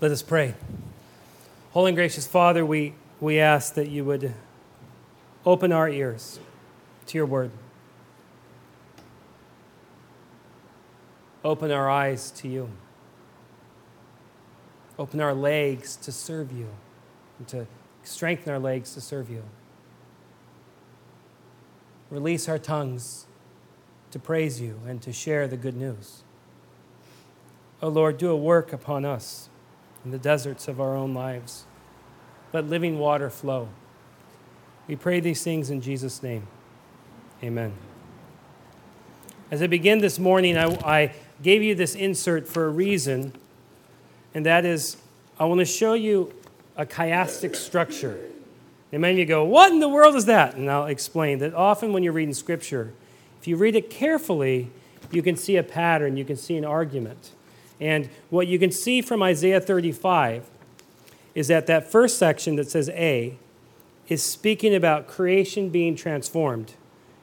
Let us pray. Holy and gracious Father, we, we ask that you would open our ears to your word. Open our eyes to you. Open our legs to serve you and to strengthen our legs to serve you. Release our tongues to praise you and to share the good news. O oh Lord, do a work upon us in the deserts of our own lives. Let living water flow. We pray these things in Jesus' name. Amen. As I begin this morning, I, I gave you this insert for a reason, and that is I want to show you a chiastic structure. And of you go, What in the world is that? And I'll explain that often when you're reading scripture, if you read it carefully, you can see a pattern, you can see an argument. And what you can see from Isaiah 35 is that that first section that says A is speaking about creation being transformed.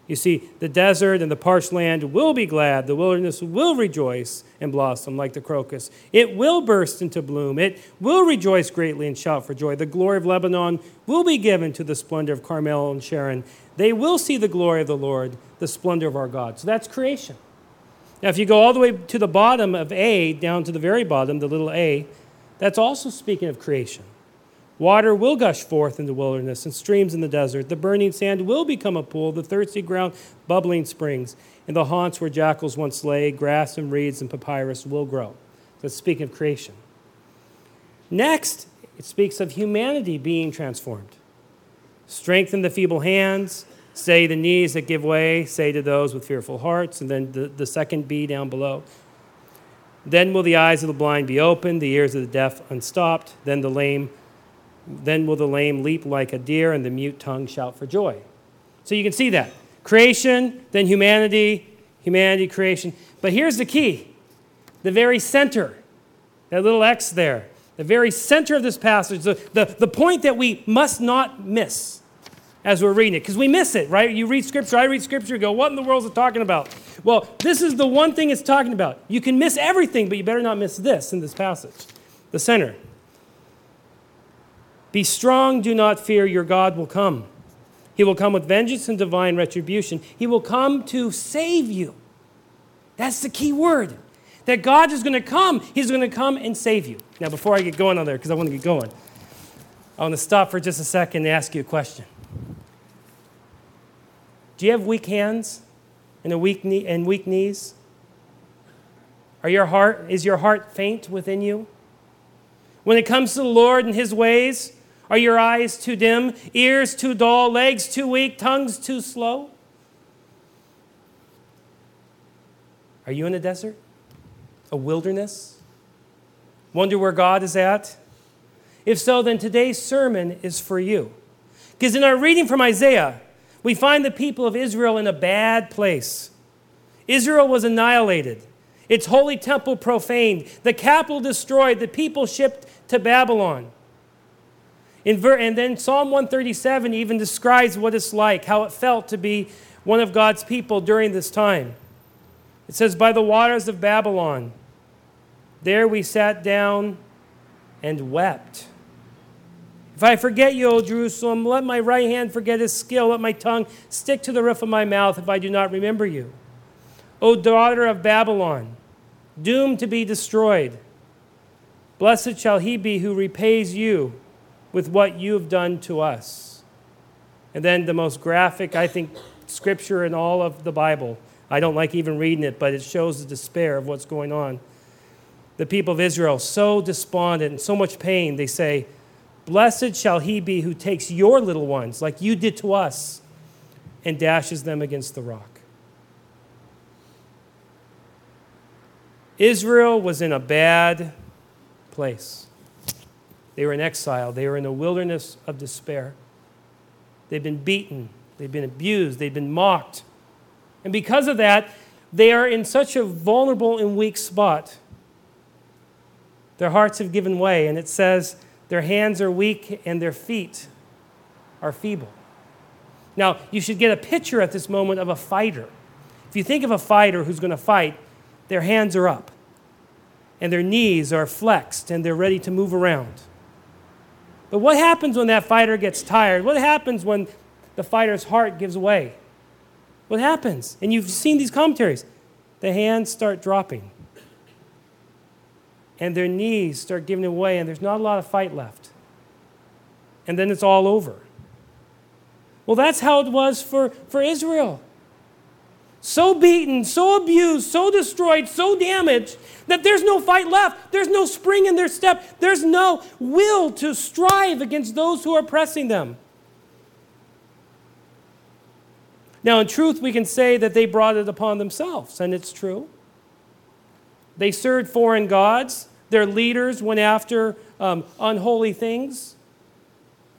You see, the desert and the parched land will be glad. The wilderness will rejoice and blossom like the crocus. It will burst into bloom. It will rejoice greatly and shout for joy. The glory of Lebanon will be given to the splendor of Carmel and Sharon. They will see the glory of the Lord, the splendor of our God. So that's creation. Now, if you go all the way to the bottom of A, down to the very bottom, the little a, that's also speaking of creation. Water will gush forth in the wilderness and streams in the desert. The burning sand will become a pool, the thirsty ground, bubbling springs. In the haunts where jackals once lay, grass and reeds and papyrus will grow. That's speaking of creation. Next, it speaks of humanity being transformed. Strengthen the feeble hands, Say the knees that give way, say to those with fearful hearts. And then the, the second B down below. Then will the eyes of the blind be opened, the ears of the deaf unstopped. Then the lame, then will the lame leap like a deer, and the mute tongue shout for joy. So you can see that. Creation, then humanity, humanity, creation. But here's the key the very center, that little X there, the very center of this passage, the, the, the point that we must not miss as we're reading it because we miss it, right? You read scripture, I read scripture, go, what in the world is it talking about? Well, this is the one thing it's talking about. You can miss everything, but you better not miss this in this passage the center. Be strong, do not fear, your God will come. He will come with vengeance and divine retribution. He will come to save you. That's the key word. That God is going to come. He's going to come and save you. Now, before I get going on there, because I want to get going, I want to stop for just a second and ask you a question. Do you have weak hands and, a weak knee, and weak knees? Are your heart, is your heart faint within you? When it comes to the Lord and His ways, are your eyes too dim, ears too dull, legs too weak, tongues too slow? Are you in a desert? A wilderness? Wonder where God is at? If so, then today's sermon is for you. Because in our reading from Isaiah, we find the people of Israel in a bad place. Israel was annihilated, its holy temple profaned, the capital destroyed, the people shipped to Babylon. Ver- and then Psalm 137 even describes what it's like, how it felt to be one of God's people during this time. It says, By the waters of Babylon, there we sat down and wept. If I forget you, O Jerusalem, let my right hand forget his skill, let my tongue stick to the roof of my mouth if I do not remember you. O daughter of Babylon, doomed to be destroyed, blessed shall he be who repays you with what you have done to us. And then the most graphic, I think, scripture in all of the Bible. I don't like even reading it, but it shows the despair of what's going on. The people of Israel, so despondent and so much pain, they say, Blessed shall he be who takes your little ones, like you did to us, and dashes them against the rock. Israel was in a bad place. They were in exile, they were in a wilderness of despair. They've been beaten, they've been abused, they've been mocked. And because of that, they are in such a vulnerable and weak spot. Their hearts have given way, and it says their hands are weak and their feet are feeble. Now, you should get a picture at this moment of a fighter. If you think of a fighter who's going to fight, their hands are up. and their knees are flexed and they're ready to move around. But what happens when that fighter gets tired? What happens when the fighter's heart gives way? What happens? And you've seen these commentaries. The hands start dropping, and their knees start giving away, and there's not a lot of fight left. And then it's all over. Well, that's how it was for, for Israel so beaten, so abused, so destroyed, so damaged that there's no fight left. There's no spring in their step. There's no will to strive against those who are pressing them. Now, in truth, we can say that they brought it upon themselves, and it's true. They served foreign gods, their leaders went after um, unholy things.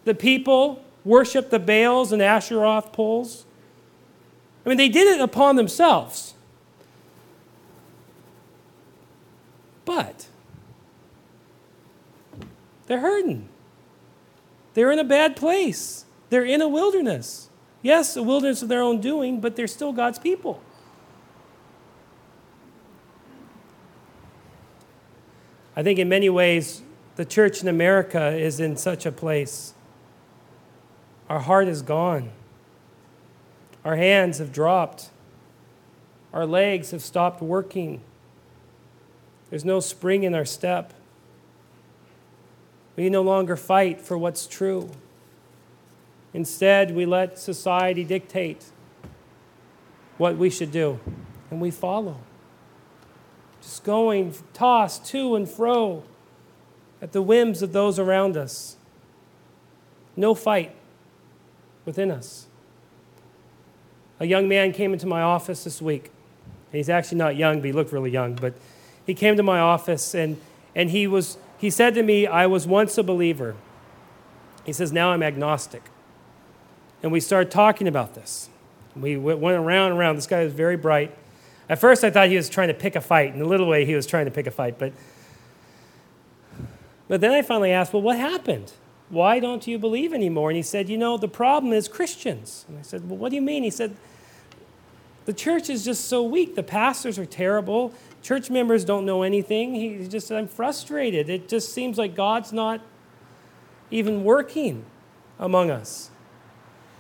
The people worshiped the Baals and Asheroth poles. I mean, they did it upon themselves. But they're hurting. They're in a bad place. They're in a wilderness. Yes, a wilderness of their own doing, but they're still God's people. I think in many ways, the church in America is in such a place. Our heart is gone. Our hands have dropped. Our legs have stopped working. There's no spring in our step. We no longer fight for what's true. Instead, we let society dictate what we should do, and we follow. Just going tossed to and fro at the whims of those around us. No fight within us. A young man came into my office this week. He's actually not young, but he looked really young. But he came to my office and, and he, was, he said to me, I was once a believer. He says, Now I'm agnostic. And we started talking about this. We went around and around. This guy was very bright. At first, I thought he was trying to pick a fight. In a little way, he was trying to pick a fight. But, but then I finally asked, Well, what happened? Why don't you believe anymore? And he said, You know, the problem is Christians. And I said, Well, what do you mean? He said, The church is just so weak. The pastors are terrible. Church members don't know anything. He just said, I'm frustrated. It just seems like God's not even working among us.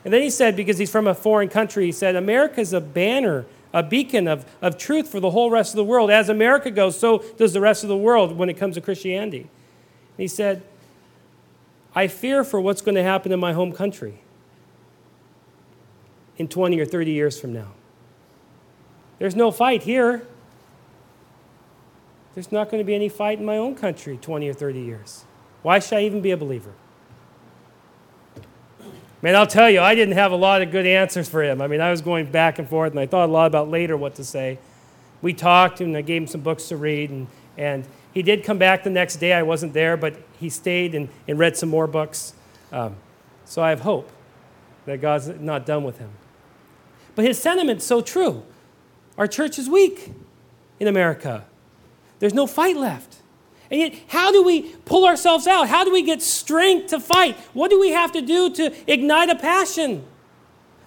And then he said, because he's from a foreign country, he said, America is a banner, a beacon of, of truth for the whole rest of the world. As America goes, so does the rest of the world when it comes to Christianity. And he said, I fear for what's going to happen in my home country in 20 or 30 years from now. There's no fight here. There's not going to be any fight in my own country 20 or 30 years. Why should I even be a believer? Man, I'll tell you, I didn't have a lot of good answers for him. I mean, I was going back and forth, and I thought a lot about later what to say. We talked, and I gave him some books to read, and, and he did come back the next day. I wasn't there, but he stayed and, and read some more books. Um, so I have hope that God's not done with him. But his sentiment's so true. Our church is weak in America. There's no fight left. And yet, how do we pull ourselves out? How do we get strength to fight? What do we have to do to ignite a passion?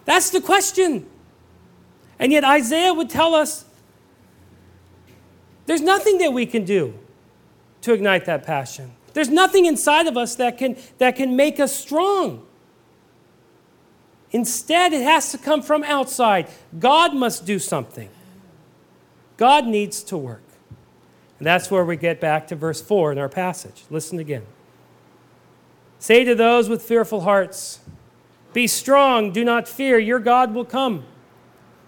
That's the question. And yet, Isaiah would tell us there's nothing that we can do to ignite that passion. There's nothing inside of us that can, that can make us strong. Instead, it has to come from outside. God must do something. God needs to work. And that's where we get back to verse 4 in our passage. Listen again. Say to those with fearful hearts, Be strong, do not fear, your God will come.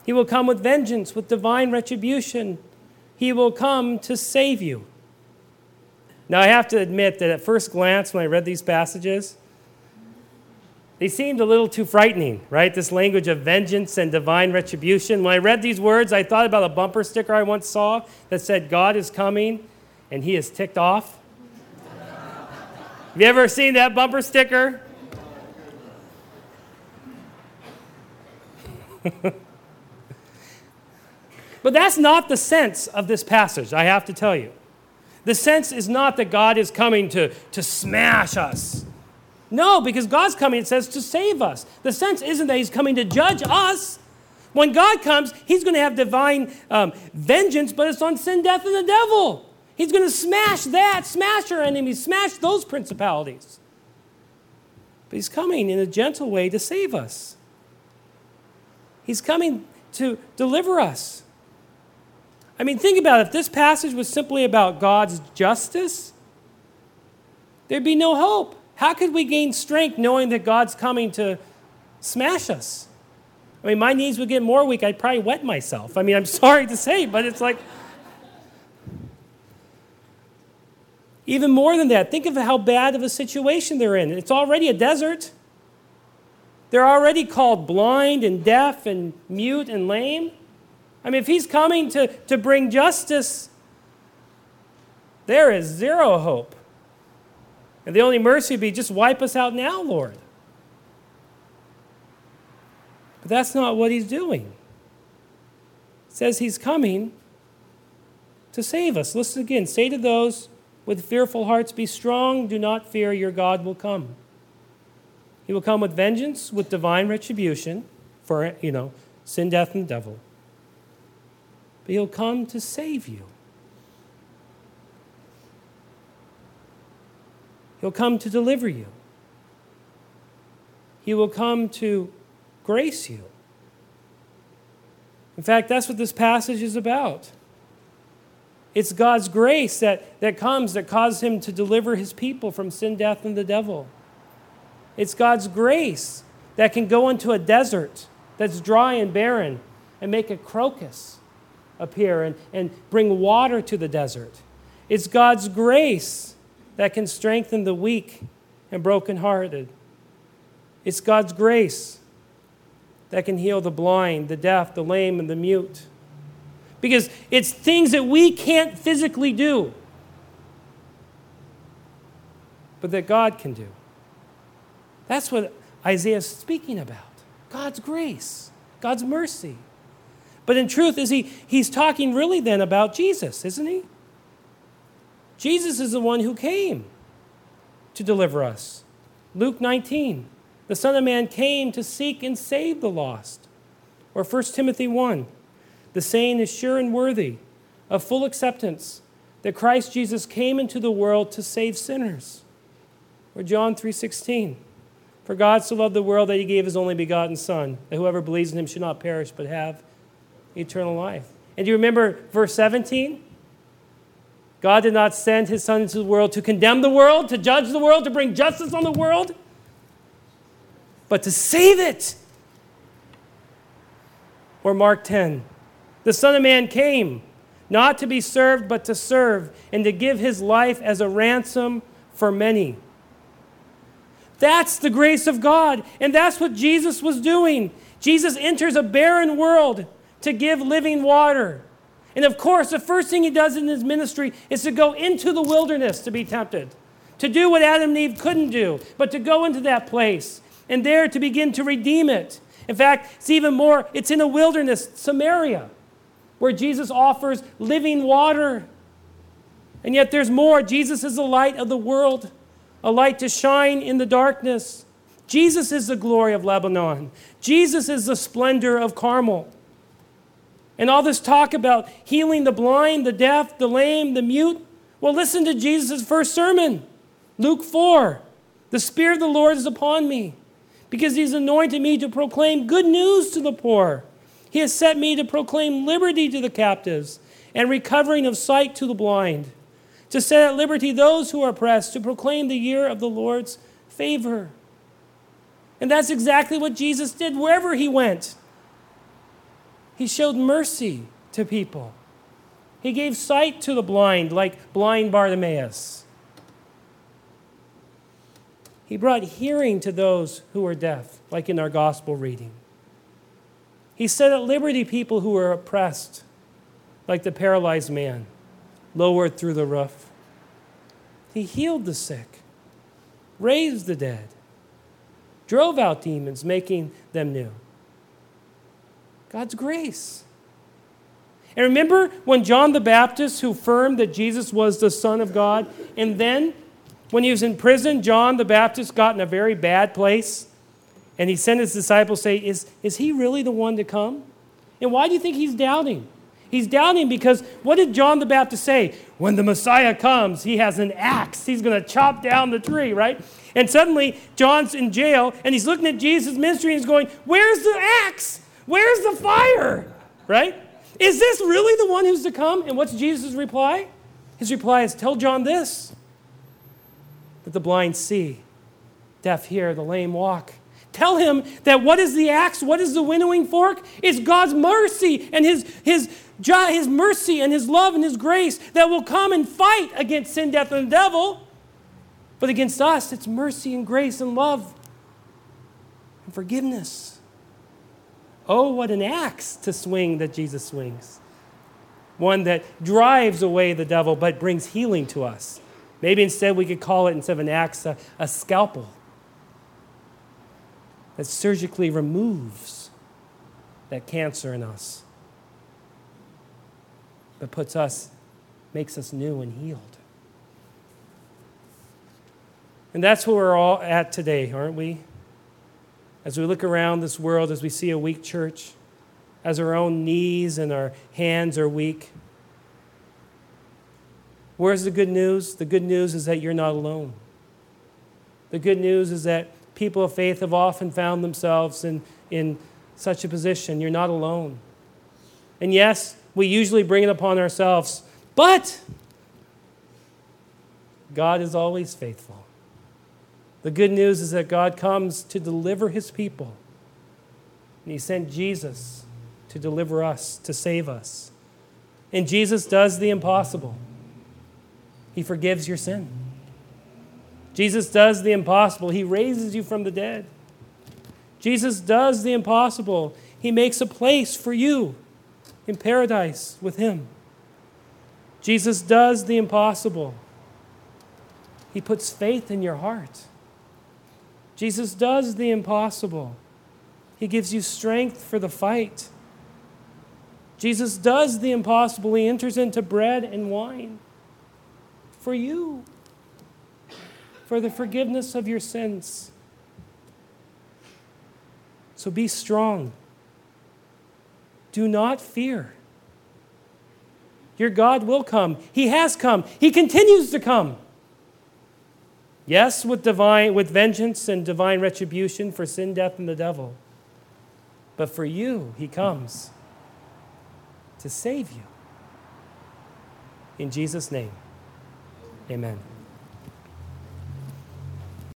He will come with vengeance, with divine retribution. He will come to save you. Now, I have to admit that at first glance, when I read these passages, they seemed a little too frightening, right? This language of vengeance and divine retribution. When I read these words, I thought about a bumper sticker I once saw that said, God is coming and he is ticked off. Have you ever seen that bumper sticker? but that's not the sense of this passage, I have to tell you. The sense is not that God is coming to, to smash us. No, because God's coming, it says, to save us. The sense isn't that He's coming to judge us. When God comes, He's going to have divine um, vengeance, but it's on sin, death, and the devil. He's going to smash that, smash our enemies, smash those principalities. But He's coming in a gentle way to save us. He's coming to deliver us. I mean, think about it. If this passage was simply about God's justice, there'd be no hope. How could we gain strength knowing that God's coming to smash us? I mean, my knees would get more weak. I'd probably wet myself. I mean, I'm sorry to say, but it's like. Even more than that, think of how bad of a situation they're in. It's already a desert. They're already called blind and deaf and mute and lame. I mean, if he's coming to, to bring justice, there is zero hope. And the only mercy would be just wipe us out now, Lord. But that's not what he's doing. It says he's coming to save us. Listen again. Say to those with fearful hearts, Be strong, do not fear, your God will come. He will come with vengeance, with divine retribution for, you know, sin, death, and the devil. But he'll come to save you. He'll come to deliver you. He will come to grace you. In fact, that's what this passage is about. It's God's grace that, that comes that causes him to deliver his people from sin, death, and the devil. It's God's grace that can go into a desert that's dry and barren and make a crocus appear and, and bring water to the desert. It's God's grace that can strengthen the weak and brokenhearted. It's God's grace that can heal the blind, the deaf, the lame, and the mute. Because it's things that we can't physically do, but that God can do. That's what Isaiah is speaking about God's grace, God's mercy. But in truth, is he, he's talking really then about Jesus, isn't he? Jesus is the one who came to deliver us. Luke 19. The Son of Man came to seek and save the lost. Or 1 Timothy 1. The saying is sure and worthy of full acceptance that Christ Jesus came into the world to save sinners. Or John 3:16. For God so loved the world that he gave his only begotten son, that whoever believes in him should not perish but have eternal life. And do you remember verse 17? God did not send his son into the world to condemn the world, to judge the world, to bring justice on the world, but to save it. Or Mark 10 The Son of Man came not to be served, but to serve, and to give his life as a ransom for many. That's the grace of God, and that's what Jesus was doing. Jesus enters a barren world to give living water. And of course, the first thing he does in his ministry is to go into the wilderness to be tempted, to do what Adam and Eve couldn't do, but to go into that place and there to begin to redeem it. In fact, it's even more, it's in a wilderness, Samaria, where Jesus offers living water. And yet there's more. Jesus is the light of the world, a light to shine in the darkness. Jesus is the glory of Lebanon. Jesus is the splendor of Carmel. And all this talk about healing the blind, the deaf, the lame, the mute. Well, listen to Jesus' first sermon, Luke 4. The Spirit of the Lord is upon me because he's anointed me to proclaim good news to the poor. He has set me to proclaim liberty to the captives and recovering of sight to the blind, to set at liberty those who are oppressed, to proclaim the year of the Lord's favor. And that's exactly what Jesus did wherever he went. He showed mercy to people. He gave sight to the blind, like blind Bartimaeus. He brought hearing to those who were deaf, like in our gospel reading. He set at liberty people who were oppressed, like the paralyzed man, lowered through the roof. He healed the sick, raised the dead, drove out demons, making them new. God's grace. And remember when John the Baptist, who affirmed that Jesus was the Son of God, and then when he was in prison, John the Baptist got in a very bad place, and he sent his disciples say, is, is he really the one to come? And why do you think he's doubting? He's doubting because what did John the Baptist say? When the Messiah comes, he has an axe. He's going to chop down the tree, right? And suddenly, John's in jail and he's looking at Jesus' ministry and he's going, Where's the axe? Where's the fire? Right? Is this really the one who's to come? And what's Jesus' reply? His reply is, Tell John this that the blind see, deaf hear, the lame walk. Tell him that what is the axe? What is the winnowing fork? It's God's mercy and his, his, his mercy and his love and his grace that will come and fight against sin, death, and the devil. But against us, it's mercy and grace and love and forgiveness. Oh, what an axe to swing that Jesus swings. One that drives away the devil but brings healing to us. Maybe instead we could call it, instead of an axe, a, a scalpel that surgically removes that cancer in us, but puts us, makes us new and healed. And that's where we're all at today, aren't we? As we look around this world, as we see a weak church, as our own knees and our hands are weak. Where's the good news? The good news is that you're not alone. The good news is that people of faith have often found themselves in, in such a position. You're not alone. And yes, we usually bring it upon ourselves, but God is always faithful. The good news is that God comes to deliver his people. And he sent Jesus to deliver us, to save us. And Jesus does the impossible. He forgives your sin. Jesus does the impossible. He raises you from the dead. Jesus does the impossible. He makes a place for you in paradise with Him. Jesus does the impossible. He puts faith in your heart. Jesus does the impossible. He gives you strength for the fight. Jesus does the impossible. He enters into bread and wine for you for the forgiveness of your sins. So be strong. Do not fear. Your God will come. He has come. He continues to come. Yes, with divine with vengeance and divine retribution for sin, death, and the devil. But for you, he comes to save you. In Jesus' name, amen.